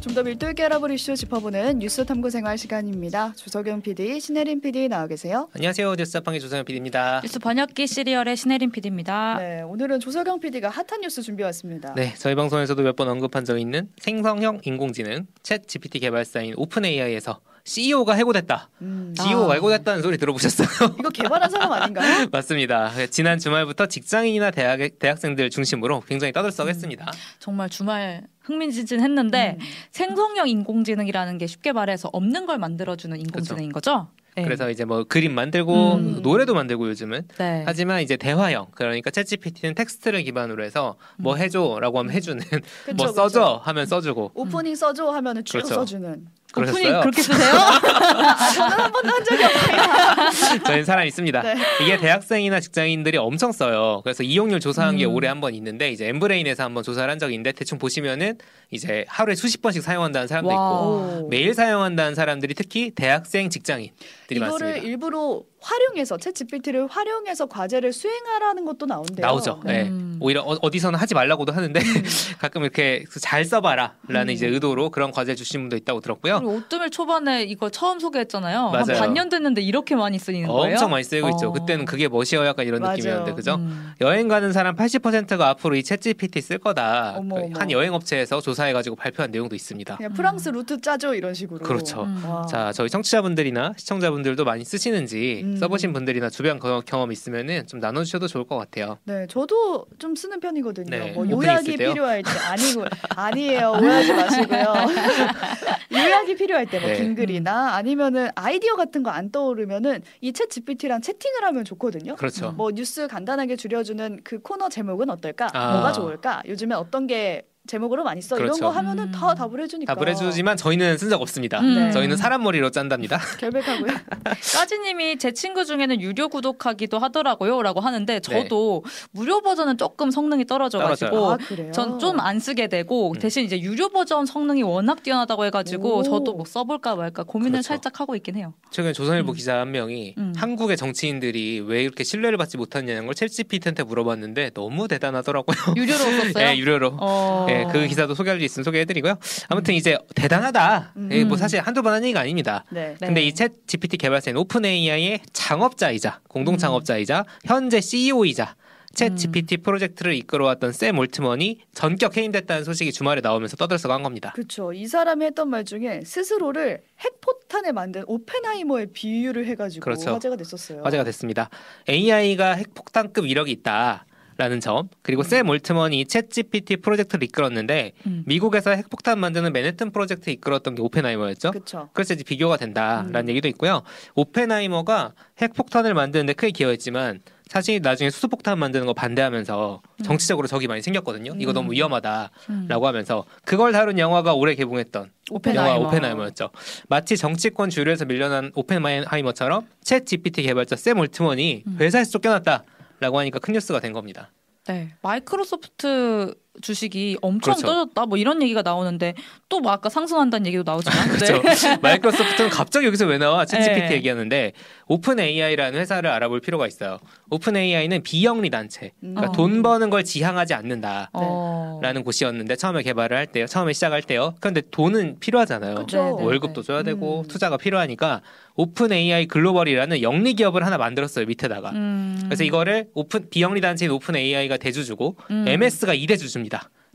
좀 더 밀도 있게 알아볼 이슈 짚어보는 뉴스 탐구 생활 시간입니다. 조석영 PD, 신혜림 PD 나와 계세요. 안녕하세요. 뉴스자판기 조성현 PD입니다. 뉴스 번역기 시리얼의 신혜림 PD입니다. 네, 오늘은 조석영 PD가 핫한 뉴스 준비해 왔습니다. 네, 저희 방송에서도 몇 번 언급한 적이 있는 생성형 인공지능 챗 GPT 개발사인 오픈 AI에서 CEO가 해고됐다. 음, CEO가 아. 해고됐다는 소리 들어보셨어요? 이거 개발한 사람 아닌가요? 맞습니다. 지난 주말부터 직장인이나 대학, 대학생들 중심으로 굉장히 떠들썩했습니다. 정말 주말 흥미진진했는데 음. 생성형 인공지능이라는 게 쉽게 말해서 없는 걸 만들어주는 인공지능인 거죠? 네. 그래서 이제 뭐 그림 만들고 음. 노래도 만들고 요즘은 네. 하지만 이제 대화형 그러니까 챗GPT는 텍스트를 기반으로 해서 뭐 해줘라고 하면 해주는 음. 그쵸, 뭐 그쵸. 써줘 하면 써주고 오프닝 써줘 하면은 쭉 그렇죠. 써주는. 오프닝 그러셨어요? 그렇게 쓰세요? 아, 저는 한 번도 한 적이 없어요. 저희는 사람 있습니다. 네. 이게 대학생이나 직장인들이 엄청 써요. 그래서 이용률 조사한 게 음. 올해 한 번 있는데 이제 엠브레인에서 한번 조사를 한 적이 있는데 대충 보시면은 이제 하루에 수십 번씩 사용한다는 사람도 와. 있고 오. 매일 사용한다는 사람들이 특히 대학생 직장인들이 이거를 많습니다. 일부러 활용해서 챗 GPT를 활용해서 과제를 수행하라는 것도 나온대요. 나오죠. 네. 네. 음. 오히려 어, 어디서는 하지 말라고도 하는데 가끔 이렇게 잘 써봐라라는 음. 이제 의도로 그런 과제 주신 분도 있다고 들었고요. 오뜨밀 초반에 이거 처음 소개했잖아요. 한 맞아요. 반년 됐는데 이렇게 많이 쓰이는 거예요? 엄청 많이 쓰이고 있죠. 어. 그때는 그게 멋이요 약간 이런 맞아요. 느낌이었는데 그죠? 음. 여행 가는 사람 80%가 앞으로 이 챗GPT 쓸 거다. 어머, 그 어머. 한 여행 업체에서 조사해가지고 발표한 내용도 있습니다. 그냥 프랑스 루트 짜죠 이런 식으로. 그렇죠. 음. 와. 자, 저희 청취자분들이나 시청자분들도 많이 쓰시는지 음. 써보신 분들이나 주변 거- 경험 있으면은 좀 나눠주셔도 좋을 것 같아요. 네, 저도 좀 쓰는 편이거든요. 네, 뭐 요약이 있을 때요? 필요할 때 아니고 아니에요. 오해하지 마시고요. 요약이 필요할 때뭐 네. 긴 글이나 아니면은 아이디어 같은 거 안 떠오르면은 이 챗 GPT랑 채팅을 하면 좋거든요. 그렇죠. 뭐 뉴스 간단하게 줄여주는 그 코너 제목은 어떨까? 아. 뭐가 좋을까? 요즘에 어떤 게 제목으로 많이 써 그렇죠. 이런 거 하면은 음. 다 답을 해주니까 답을 해주지만 저희는 쓴 적 없습니다. 음. 네. 저희는 사람 머리로 짠답니다. 결백하고요. 까지님이 제 친구 중에는 유료 구독하기도 하더라고요라고 하는데 저도 무료 버전은 조금 성능이 떨어져가지고. 아 그래요? 전좀 안 쓰게 되고 음. 대신 이제 유료 버전 성능이 워낙 뛰어나다고 해가지고 오. 저도 뭐 써볼까 말까 고민을 그렇죠. 살짝 하고 있긴 해요. 최근에 조선일보 음. 기자 한 명이 음. 한국의 정치인들이 왜 이렇게 신뢰를 받지 못하냐는 걸 챗GPT한테 물어봤는데 너무 대단하더라고요. 유료로 썼어요. 네, 유료로. 어. 예, 그 기사도 소개할 수 있으면 소개해드리고요. 아무튼 이제 대단하다. 음. 예, 뭐 사실 한두 번 한 얘기가 아닙니다. 네. 네. 근데 이 챗 GPT 개발사인 오픈 AI의 창업자이자 공동 창업자이자 현재 CEO이자 챗 음. GPT 프로젝트를 이끌어왔던 샘 올트먼이 전격 해임됐다는 소식이 주말에 나오면서 떠들썩한 겁니다. 그렇죠. 이 사람이 했던 말 중에 스스로를 핵폭탄을 만든 오펜하이머에 비유를 해가지고 그렇죠. 화제가 됐었어요. 화제가 됐습니다. AI가 핵폭탄급 위력이 있다. 라는 점 그리고 샘 올트먼이 챗 GPT 프로젝트를 이끌었는데 음. 미국에서 핵폭탄 만드는 맨해튼 프로젝트 이끌었던 게 오펜하이머였죠. 그렇죠. 그래서 이제 비교가 된다라는 음. 얘기도 있고요. 오펜하이머가 핵폭탄을 만드는데 크게 기여했지만 사실 나중에 수소폭탄 만드는 거 반대하면서 정치적으로 적이 많이 생겼거든요. 이거 음. 너무 위험하다라고 음. 하면서 그걸 다룬 영화가 올해 개봉했던 오펜하이머. 영화 오펜하이머였죠. 마치 정치권 주류에서 밀려난 오펜하이머처럼 챗 GPT 개발자 샘 올트먼이 음. 회사에서 쫓겨났다 라고 하니까 큰 뉴스가 된 겁니다. 네. 마이크로소프트 주식이 엄청 그렇죠. 떨어졌다 뭐 이런 얘기가 나오는데 또 뭐 아까 상승한다는 얘기도 나오지만 그렇죠. 네. 마이크로소프트는 갑자기 여기서 왜 나와? 챗 GPT 네. 얘기하는데 오픈 AI라는 회사를 알아볼 필요가 있어요. 오픈 AI는 비영리 단체, 그러니까 어. 돈 버는 걸 지향하지 않는다. 어. 라는 곳이었는데 처음에 개발을 할 때요. 처음에 시작할 때요. 그런데 돈은 필요하잖아요. 네, 네, 월급도 줘야 되고 음. 투자가 필요하니까 오픈 AI 글로벌이라는 영리 기업을 하나 만들었어요 밑에다가. 음. 그래서 이거를 오픈 비영리 단체인 오픈 AI가 대주주고 음. MS가 2대 주주입니다.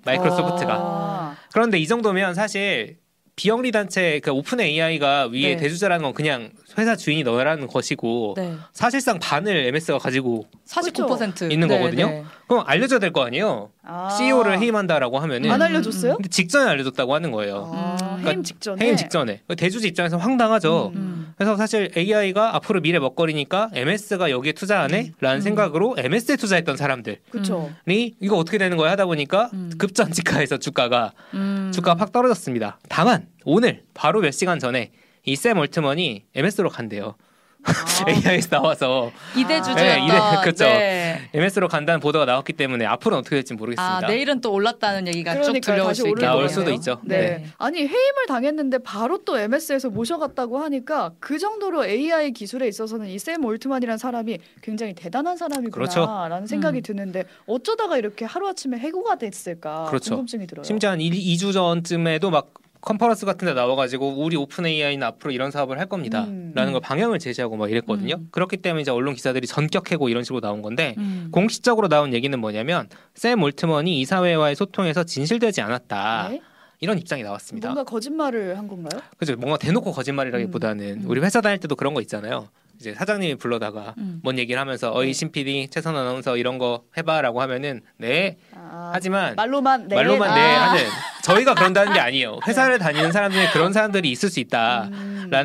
마이크로소프트가. 아, 그런데 이 정도면 사실 비영리 단체 그 오픈 AI가 위에 네. 대주자라는 건 그냥 회사 주인이 너라는 것이고 네. 사실상 반을 MS가 가지고 49% 있는 네, 거거든요. 네. 그럼 알려줘야 될 거 아니에요. 아. CEO를 해임한다라고 하면은 안 알려줬어요? 근데 직전에 알려줬다고 하는 거예요. 아, 음. 해임 직전에. 해임 직전에 대주주 입장에서 황당하죠. 음. 음. 그래서 사실 AI가 앞으로 미래 먹거리니까 MS가 여기에 투자하네 라는 음. 생각으로 MS에 투자했던 사람들이 그렇죠. 이거 어떻게 되는 거야 하다 보니까 음. 급전직하에서 주가가 음. 주가가 팍 떨어졌습니다. 다만 오늘 바로 몇 시간 전에 이샘 올트먼이 MS로 간대요. 아, AI에서 나와서 이대 아. 주주였던 네, 이대- 그쵸. 네. MS로 간다는 보도가 나왔기 때문에 앞으로는 어떻게 될지 모르겠습니다. 아 내일은 또 올랐다는 얘기가 쭉 그러니까요. 들려올 다시 수 오를 있겠네요. 나올. 수도 있죠. 네. 네. 아니 해임을 당했는데 바로 또 MS에서 모셔갔다고 하니까 그 정도로 AI 기술에 있어서는 이 샘 올트만이라는 사람이 굉장히 대단한 사람이구나라는 그렇죠. 생각이 음. 드는데 어쩌다가 이렇게 하루 아침에 해고가 됐을까 그렇죠. 궁금증이 들어요. 심지어 한 2, 주 전쯤에도 막 컨퍼런스 같은 데 나와가지고 우리 오픈 AI는 앞으로 이런 사업을 할 겁니다. 음. 라는 걸 방향을 제시하고 막 이랬거든요. 음. 그렇기 때문에 이제 언론 기사들이 전격해고 이런 식으로 나온 건데 음. 공식적으로 나온 얘기는 뭐냐면 샘 올트먼이 이사회와의 소통에서 진실되지 않았다. 네? 이런 입장이 나왔습니다. 뭔가 거짓말을 한 건가요? 그죠? 뭔가 대놓고 거짓말이라기보다는 음. 우리 회사 다닐 때도 그런 거 있잖아요. 이제 사장님이 불러다가 음. 뭔 얘기를 하면서 어이 네. 신 PD 최선 아나운서 이런 거 해봐라고 하면은 네 아, 하지만 말로만 네. 말로만 네 아. 하는 저희가 그런다는 게 아니에요. 회사를 다니는 사람 중에 그런 사람들이 있을 수 있다라는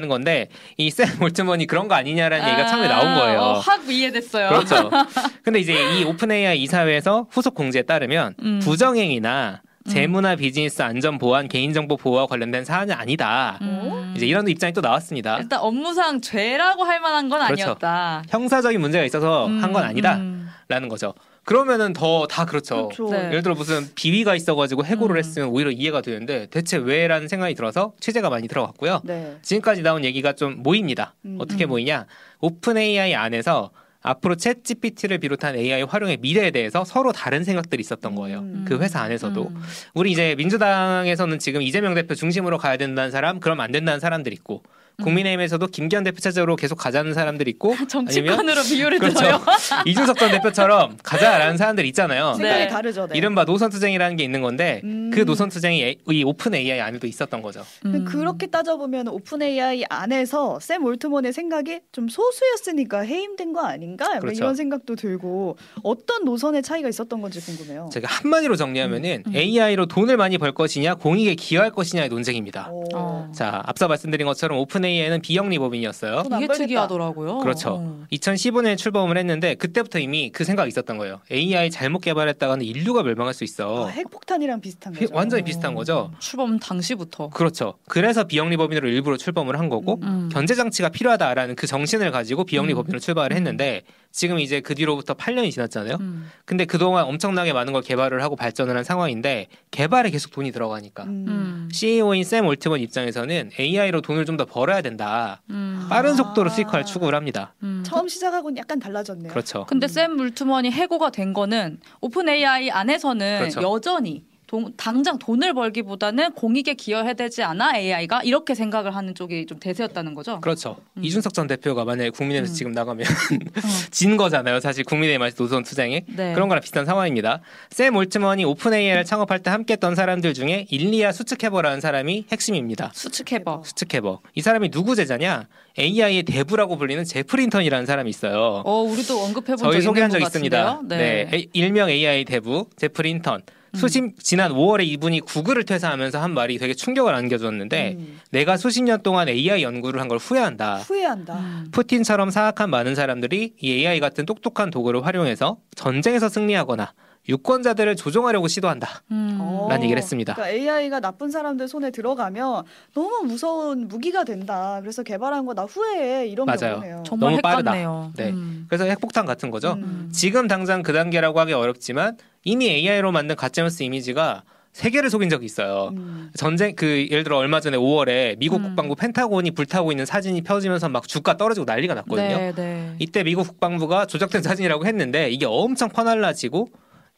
음. 건데 이 샘 올트먼이 그런 거 아니냐라는 얘기가 처음에 나온 거예요. 어, 확 이해됐어요. 그렇죠. 근데 이제 이 오픈 AI 이사회에서 후속 공지에 따르면 음. 부정행위나 재무나 비즈니스 안전 보안 개인정보 보호와 관련된 사안은 아니다. 음. 이제 이런 입장이 또 나왔습니다. 일단 업무상 죄라고 할 만한 건 그렇죠. 아니었다. 형사적인 문제가 있어서 한건 음, 아니다라는 음. 거죠. 그러면은 더 다 그렇죠. 그렇죠. 네. 예를 들어 무슨 비위가 있어가지고 해고를 음. 했으면 오히려 이해가 되는데 대체 왜라는 생각이 들어서 취재가 많이 들어갔고요. 네. 지금까지 나온 얘기가 좀 모입니다. 음. 어떻게 음. 모이냐? 오픈 AI 안에서 앞으로 챗 GPT를 비롯한 AI 활용의 미래에 대해서 서로 다른 생각들이 있었던 거예요. 음. 그 회사 안에서도 음. 우리 이제 민주당에서는 지금 이재명 대표 중심으로 가야 된다는 사람, 그럼 안 된다는 사람들 있고 음. 국민의힘에서도 김기현 대표 체제로 계속 가자는 사람들 있고 아니면 정치권으로 비유를 그렇죠. 들어요. 이준석 전 대표처럼 가자라는 사람들 있잖아요. 생각이 네. 다르죠. 네. 이른바 노선 투쟁이라는 게 있는 건데 음. 그 노선 투쟁이 에- 이 오픈 AI 안에도 있었던 거죠. 음. 그렇게 따져보면 오픈 AI 안에서 샘 올트먼의 생각이 좀 소수였으니까 해임된 거 아닌가? 그렇죠. 이런 생각도 들고 어떤 노선의 차이가 있었던 건지 궁금해요. 제가 한마디로 정리하면은 음. AI로 돈을 많이 벌 것이냐 공익에 기여할 것이냐의 논쟁입니다. 오. 어. 자, 앞서 말씀드린 것처럼 오픈 AI는 비영리 법인이었어요. 돈안 이게. 특이하더라고요. 그렇죠. 어. 2015년에 출범을 했는데 그때부터 이미 그 생각이 있었던 거예요. AI 잘못 개발했다가는 인류가 멸망할 수 있어. 아, 핵폭탄이랑 비슷한 피- 거죠. 완전히 비슷한 거죠. 출범 당시부터. 그렇죠. 그래서 비영리 법인으로 일부러 출범을 한 거고 음. 견제 장치가 필요하다라는 그 정신을 가지고 비영리 음. 법인으로 출발을 했는데 지금 이제 그 뒤로부터 8년이 지났잖아요. 음. 근데 그동안 엄청나게 많은 걸 개발을 하고 발전을 한 상황인데 개발에 계속 돈이 들어가니까 음. 음. CEO인 샘 올트먼 입장에서는 AI로 돈을 좀 더 벌어야 된다. 음. 빠른 아. 속도로 수익화를 추구를 합니다. 음. 처음 시작하고는 약간 달라졌네요. 그렇죠. 근데 음. 샘 올트먼이 해고가 된 거는 오픈 AI 안에서는 그렇죠. 여전히 돈- 당장 돈을 벌기보다는 공익에 기여해야 되지 않아 AI가 이렇게 생각을 하는 쪽이 좀 대세였다는 거죠. 그렇죠. 음. 이준석 전 대표가 만약에 국민의힘에서 음. 지금 나가면 진 거잖아요. 사실 국민의힘 노선 투쟁에 네. 그런 거랑 비슷한 상황입니다. 샘 올트먼이 오픈 AI를 창업할 때 함께했던 사람들 중에 일리아 수츠케버라는 사람이 핵심입니다. 수츠케버. 수츠케버. 이 사람이 누구 제자냐? AI의 대부라고 불리는 제프리 힌턴이라는 사람이 있어요. 어 우리도 언급해본 적 저희 있는 소개한 것적 있습니다. 같은데요? 네. 네. 일명 AI 대부 제프리 힌턴. 수십 지난 5월에 이분이 구글을 퇴사하면서 한 말이 되게 충격을 안겨줬는데 음. 내가 수십 년 동안 AI 연구를 한 걸 후회한다. 후회한다. 음. 푸틴처럼 사악한 많은 사람들이 이 AI 같은 똑똑한 도구를 활용해서 전쟁에서 승리하거나 유권자들을 조종하려고 시도한다. 음. 어. 라는 얘기를 했습니다. 그러니까 AI가 나쁜 사람들 손에 들어가면 너무 무서운 무기가 된다. 그래서 개발한 거 나 후회해. 이런 맞아요. 경우네요. 정말 너무 빠르다. 핵같네요. 네. 음. 그래서 핵폭탄 같은 거죠. 음. 지금 당장 그 단계라고 하기 어렵지만 이미 AI로 만든 가짜뉴스 이미지가 세계를 속인 적이 있어요. 음. 전쟁 그 예를 들어 얼마 전에 5월에 미국 음. 국방부 펜타곤이 불타고 있는 사진이 펴지면서 막 주가 떨어지고 난리가 났거든요. 네, 네. 이때 미국 국방부가 조작된 사진이라고 했는데 이게 엄청 퍼날라지고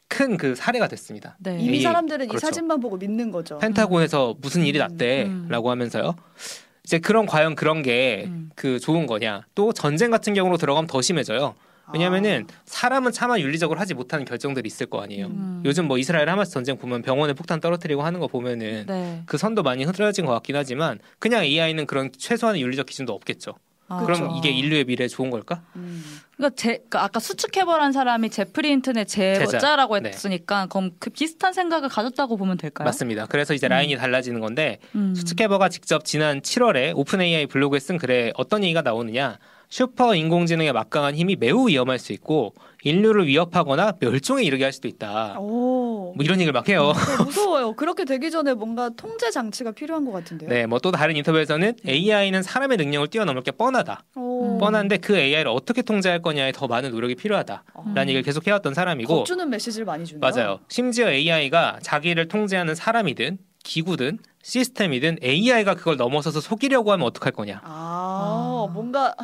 큰 그 사례가 됐습니다. 네. 이미 이- 사람들은 그렇죠. 이 사진만 보고 믿는 거죠. 펜타곤에서 무슨 일이 음, 음. 났대라고 하면서요. 이제 그런 과연 그런 게 음. 그 좋은 거냐? 또 전쟁 같은 경우로 들어가면 더 심해져요. 왜냐하면은 사람은 차마 윤리적으로 하지 못하는 결정들이 있을 거 아니에요. 음. 요즘 뭐 이스라엘 하마스 전쟁 보면 병원에 폭탄 떨어뜨리고 하는 거 보면은 네. 그 선도 많이 흐트러진 것 같긴 하지만 그냥 AI는 그런 최소한의 윤리적 기준도 없겠죠. 아. 그럼 그렇죠. 이게 인류의 미래에 좋은 걸까? 음. 그러니까 제 그러니까 아까 수츠케버란 사람이 제프리 힌튼의 제자라고 네. 했으니까 그럼 그 비슷한 생각을 가졌다고 보면 될까요? 맞습니다. 그래서 이제 음. 라인이 달라지는 건데 음. 수츠케버가 직접 지난 7월에 오픈 AI 블로그에 쓴 글에 어떤 얘기가 나오느냐? 슈퍼 인공지능의 막강한 힘이 매우 위험할 수 있고 인류를 위협하거나 멸종에 이르게 할 수도 있다. 오. 뭐 이런 얘기를 막 해요. 네, 무서워요. 그렇게 되기 전에 뭔가 통제 장치가 필요한 것 같은데요. 네, 뭐 또 다른 인터뷰에서는 AI는 사람의 능력을 뛰어넘을 게 뻔하다. 오. 음. 뻔한데 그 AI를 어떻게 통제할 거냐에 더 많은 노력이 필요하다라는 어. 얘기를 계속 해왔던 사람이고 겁주는 메시지를 많이 주네요. 맞아요. 심지어 AI가 자기를 통제하는 사람이든 기구든 시스템이든 AI가 그걸 넘어서서 속이려고 하면 어떡할 거냐. 아, 아. 뭔가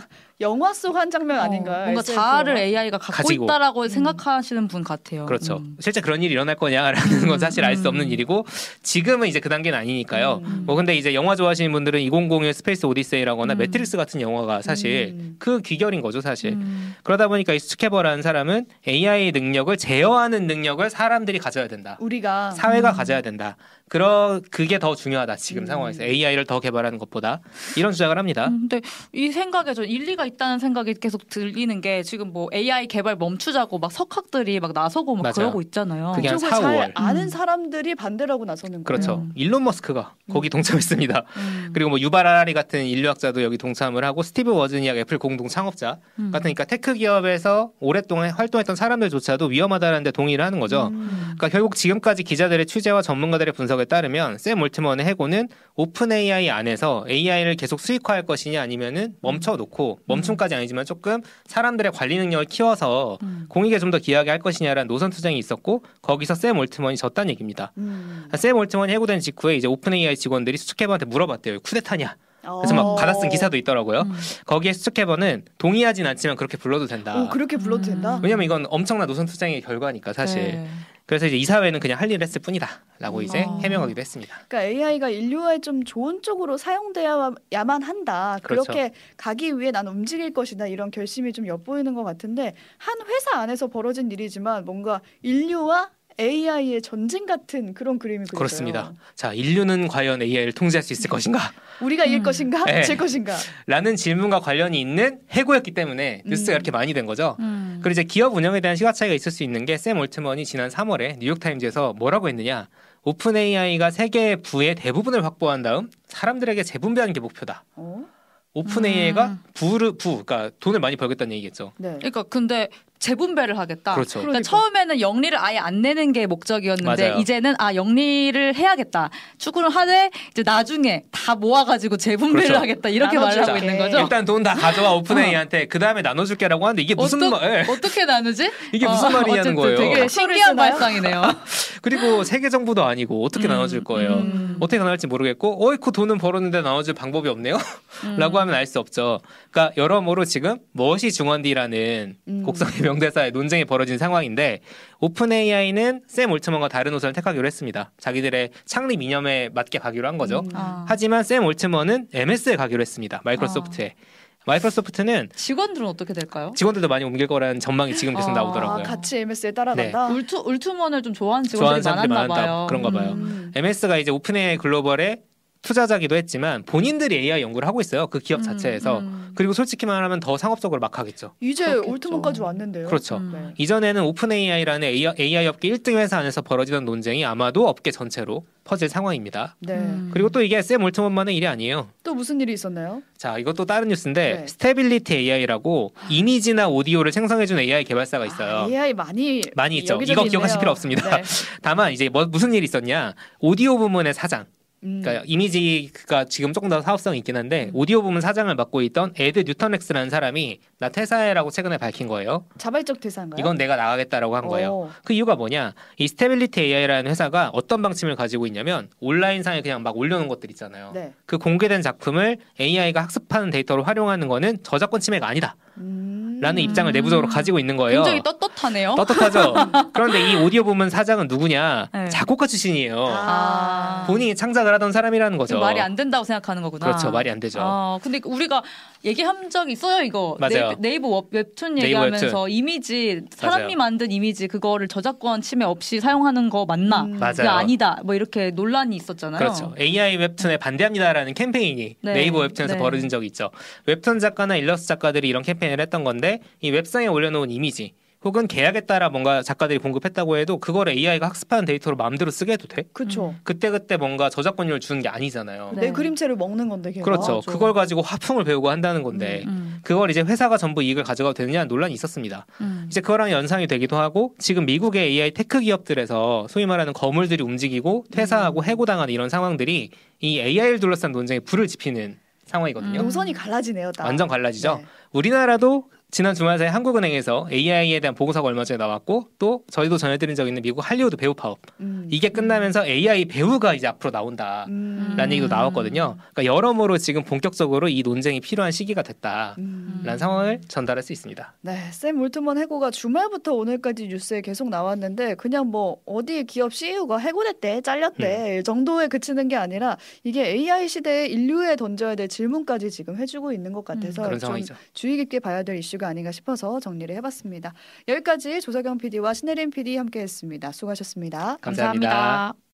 영화 속 한 장면 아닌가요? 어, 뭔가 SF 자아를 영화? AI가 갖고 가지고. 있다라고 음. 생각하시는 분 같아요. 그렇죠. 음. 실제 그런 일이 일어날 거냐라는 건 음, 사실 알수 음. 없는 일이고 지금은 이제 그 단계는 아니니까요. 음. 뭐 근데 이제 영화 좋아하시는 분들은 2001 스페이스 오디세이라거나 음. 매트릭스 같은 영화가 사실 음. 그 귀결인 거죠, 사실. 음. 그러다 보니까 이 수츠케버라는 사람은 AI 능력을 제어하는 능력을 사람들이 가져야 된다. 우리가 사회가 음. 가져야 된다. 그러 그게 더 중요하다. 지금 음. 상황에서 AI를 더 개발하는 것보다 이런 주장을 합니다. 음, 근데 이 생각에 좀 일리가 있다는 생각이 계속 들리는 게 지금 뭐 AI 개발 멈추자고 막 석학들이 막 나서고 막 맞아요. 그러고 있잖아요. 그게 한 그쪽을 4, 잘 5월. 아는 음. 사람들이 반대라고 나서는 거예요. 그렇죠. 음. 일론 머스크가 거기 동참했습니다. 음. 그리고 뭐 유발 하라리 같은 인류학자도 여기 동참을 하고 스티브 워즈니악 애플 공동 창업자 음. 같으니까 테크 기업에서 오랫동안 활동했던 사람들조차도 위험하다는 데 동의를 하는 거죠. 음. 그러니까 결국 지금까지 기자들의 취재와 전문가들의 분석에 따르면 샘 올트먼의 해고는 오픈 AI 안에서 AI를 계속 수익화할 것이냐 아니면은 멈춰 놓고 멈춤까지 아니지만 조금 사람들의 관리 능력을 키워서 음. 공익에 좀 더 기여하게 할 것이냐라는 노선 투쟁이 있었고 거기서 샘 올트먼이 졌다는 얘기입니다. 음. 샘 올트먼이 해고된 직후에 이제 오픈 AI 직원들이 수츠케버한테 물어봤대요. 쿠데타냐? 그래서 막 어. 받아쓴 기사도 있더라고요. 음. 거기에 수츠케버는 동의하진 않지만 그렇게 불러도 된다. 오, 그렇게 불러도 된다. 음. 왜냐면 이건 엄청난 노선 투쟁의 결과니까 사실. 네. 그래서 이제 이사회는 그냥 할 일을 했을 뿐이다라고 이제 어. 해명하기도 했습니다. 그러니까 AI가 인류에 좀 좋은 쪽으로 사용되어야만 한다. 그렇죠. 그렇게 가기 위해 난 움직일 것이다. 이런 결심이 좀 엿보이는 것 같은데 한 회사 안에서 벌어진 일이지만 뭔가 인류와 AI의 전쟁 같은 그런 그림이 그려져요. 그렇습니다. 자, 인류는 과연 AI를 통제할 수 있을 것인가? 우리가 이길 음. 것인가, 네. 질 것인가. 라는 질문과 관련이 있는 해고였기 때문에 뉴스가 음. 이렇게 많이 된 거죠. 음. 그리고 이제 기업 운영에 대한 시각 차이가 있을 수 있는 게 샘 올트먼이 지난 3월에 뉴욕 타임즈에서 뭐라고 했느냐? 오픈 AI가 세계 부의 대부분을 확보한 다음 사람들에게 재분배하는 게 목표다. 어? 오픈 음. AI가 부를 부, 그러니까 돈을 많이 벌겠다는 얘기겠죠. 네. 그러니까 근데 재분배를 하겠다. 그렇죠. 그러니까 그러니까. 처음에는 영리를 아예 안 내는 게 목적이었는데 맞아요. 이제는 아 영리를 해야겠다. 추구를 하되 이제 나중에 다 모아가지고 재분배를 그렇죠. 하겠다 이렇게 말을 하고. 있는 거죠. 일단 돈 다 가져와 오픈 AI한테 그 다음에 나눠줄게라고 하는데 이게 무슨 어떡- 말? 예. 어떻게 나누지? 이게 무슨 어, 말이냐는 어쨌든 거예요. 되게 신기한? 발상이네요. 그리고 세계 정부도 아니고 어떻게 음, 나눠줄 거예요. 음. 어떻게 나눌지 모르겠고, 어이쿠 돈은 벌었는데 나눠줄 방법이 없네요. 음. 라고 하면 알 수 없죠. 그러니까 여러모로 지금 무엇이 중원디라는 음. 곡성의 명대사의 논쟁이 벌어진 상황인데 오픈 AI는 샘 올트먼과 다른 노선을 택하기로 했습니다. 자기들의 창립 이념에 맞게 가기로 한 거죠. 음. 아. 하지만 샘 올트먼은 MS에 가기로 했습니다. 마이크로소프트에. 마이크로소프트는 직원들은 어떻게 될까요? 직원들도 많이 옮길 거라는 전망이 지금 계속 아, 나오더라고요. 아, 같이 MS에 따라간다. 올트 올트먼을 좀 좋아하는 좋아하는 직원들이 사람들이 많았나. 봐요. 그런가 봐요. 음. MS가 이제 오픈 AI 글로벌의 투자자기도 했지만 본인들이 AI 연구를 하고 있어요. 그 기업 음, 자체에서. 음. 그리고 솔직히 말하면 더 상업적으로 막 하겠죠. 이제 그렇겠죠. 올트먼까지 왔는데요. 그렇죠. 음. 네. 이전에는 오픈 AI라는 AI 업계 1등 회사 안에서 벌어지던 논쟁이 아마도 업계 전체로 퍼질 상황입니다. 네. 음. 그리고 또 이게 샘 올트먼만의 일이 아니에요. 또 무슨 일이 있었나요? 자, 이것도 다른 뉴스인데 네. 스테빌리티 AI라고 이미지나 오디오를 생성해주는 AI 개발사가 있어요. 아, AI 많이 많이 있죠. 이거 기억하실. 필요 없습니다. 네. 다만 이제 뭐 무슨 일이 있었냐? 오디오 부문의 사장, 음. 그러니까 이미지가 지금 조금 더 사업성이 있긴 한데 음. 오디오 부문 사장을 맡고 있던 에드 뉴턴렉스라는 사람이 나 퇴사해라고 최근에 밝힌 거예요. 자발적 퇴사인가요? 이건 내가 나가겠다라고 한 거예요. 어. 그 이유가 뭐냐? 이 스테빌리티 AI라는 회사가 어떤 방침을 가지고 있냐면 온라인상에 그냥 막 올려놓은 것들 있잖아요. 네. 그 공개된 작품을 AI가 학습하는 데이터로 활용하는 거는 저작권 침해가 아니다. 음. 라는 입장을 내부적으로 가지고 있는 거예요. 굉장히 떳떳하네요. 떳떳하죠. 그런데 이 오디오 부문 사장은 누구냐? 네. 작곡가 출신이에요. 아. 본인이 창작을 하던 사람이라는 거죠. 말이 안 된다고 생각하는 거구나. 그렇죠. 말이 안 되죠. 아, 근데 우리가 얘기한 적 있어요, 이거. 맞아요. 네이버, 네이버 웹- 웹툰 얘기하면서 웹툰. 이미지, 사람이 맞아요. 만든 이미지, 그거를 저작권 침해 없이 사용하는 거 맞나? 음. 맞아요. 그게 아니다. 뭐 이렇게 논란이 있었잖아요. 그렇죠. AI 웹툰에 반대합니다라는 캠페인이 네. 네이버 웹툰에서 네. 벌어진 적이 있죠. 웹툰 작가나 일러스트 작가들이 이런 캠페인을 했던 건데 이 웹상에 올려놓은 이미지 혹은 계약에 따라 뭔가 작가들이 공급했다고 해도 그걸 AI가 학습하는 데이터로 마음대로 쓰게 해도 돼? 그렇죠. 그때 그때 뭔가 저작권료를 주는 게 아니잖아요. 네. 내 그림체를 먹는 건데 걔가. 그렇죠. 맞아. 그걸 가지고 화풍을 배우고 한다는 건데 음, 그걸 이제 회사가 전부 이익을 가져가도 되느냐 논란이 있었습니다. 음. 이제 그거랑 연상이 되기도 하고 지금 미국의 AI 테크 기업들에서 소위 말하는 거물들이 움직이고 음. 퇴사하고 해고당하는 이런 상황들이 이 AI를 둘러싼 논쟁에 불을 지피는 상황이거든요. 음. 노선이 갈라지네요. 딱. 완전 갈라지죠. 네. 우리나라도 지난 주말 사이 한국은행에서 AI에 대한 보고서가 얼마 전에 나왔고 또 저희도 전해드린 적 있는 미국 할리우드 배우 파업 음. 이게 끝나면서 AI 배우가 이제 앞으로 나온다. 음. 라는 얘기도 나왔거든요. 그러니까 여러모로 지금 본격적으로 이 논쟁이 필요한 시기가 됐다라는 음. 상황을 전달할 수 있습니다. 네, 샘 올트먼 해고가 주말부터 오늘까지 뉴스에 계속 나왔는데 그냥 뭐 어디 기업 CEO가 해고됐대, 잘렸대 정도에 그치는 게 아니라 이게 AI 시대에 인류에 던져야 될 질문까지 지금 해주고 있는 것 같아서 그런 좀. 주의 깊게 봐야 될 이슈가 아닌가 싶어서 정리를 해봤습니다. 여기까지 조석영 PD와 신혜림 PD 함께했습니다. 수고하셨습니다. 감사합니다. 감사합니다.